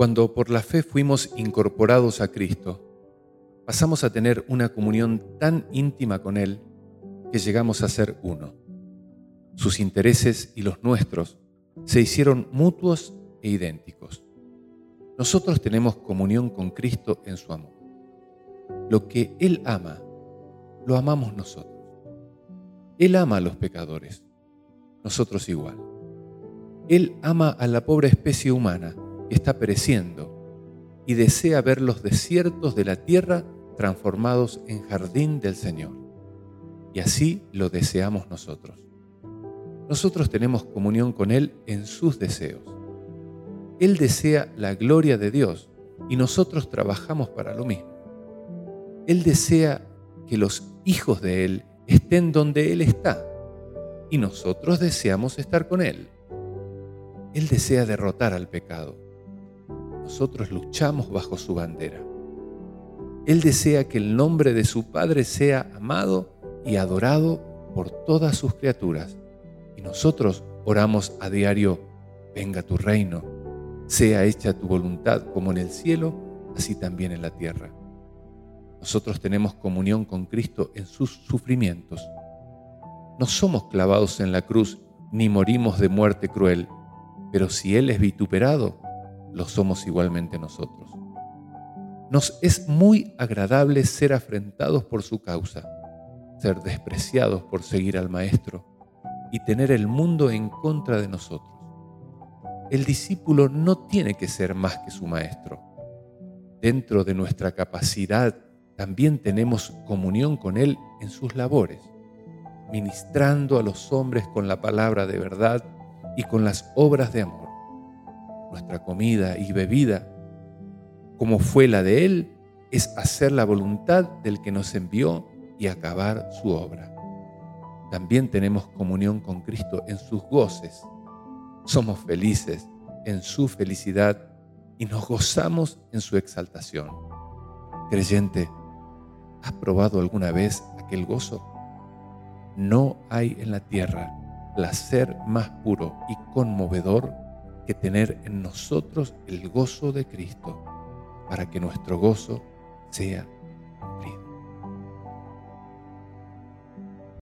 Cuando por la fe fuimos incorporados a Cristo, pasamos a tener una comunión tan íntima con Él que llegamos a ser uno. Sus intereses y los nuestros se hicieron mutuos e idénticos. Nosotros tenemos comunión con Cristo en su amor. Lo que Él ama, lo amamos nosotros. Él ama a los pecadores, nosotros igual. Él ama a la pobre especie humana está pereciendo y desea ver los desiertos de la tierra transformados en jardín del Señor. Y así lo deseamos nosotros. Nosotros tenemos comunión con Él en sus deseos. Él desea la gloria de Dios y nosotros trabajamos para lo mismo. Él desea que los hijos de Él estén donde Él está y nosotros deseamos estar con Él. Él desea derrotar al pecado. Nosotros luchamos bajo su bandera. Él desea que el nombre de su Padre sea amado y adorado por todas sus criaturas. Y nosotros oramos a diario, venga tu reino, sea hecha tu voluntad como en el cielo, así también en la tierra. Nosotros tenemos comunión con Cristo en sus sufrimientos. No somos clavados en la cruz ni morimos de muerte cruel, pero si Él es vituperado, lo somos igualmente nosotros. Nos es muy agradable ser afrentados por su causa, ser despreciados por seguir al Maestro y tener el mundo en contra de nosotros. El discípulo no tiene que ser más que su Maestro. Dentro de nuestra capacidad también tenemos comunión con Él en sus labores, ministrando a los hombres con la palabra de verdad y con las obras de amor. Nuestra comida y bebida, como fue la de Él, es hacer la voluntad del que nos envió y acabar su obra. También tenemos comunión con Cristo en sus goces. Somos felices en su felicidad y nos gozamos en su exaltación. Creyente, ¿Has probado alguna vez aquel gozo? No hay en la tierra placer más puro y conmovedor tener en nosotros el gozo de Cristo, para que nuestro gozo sea.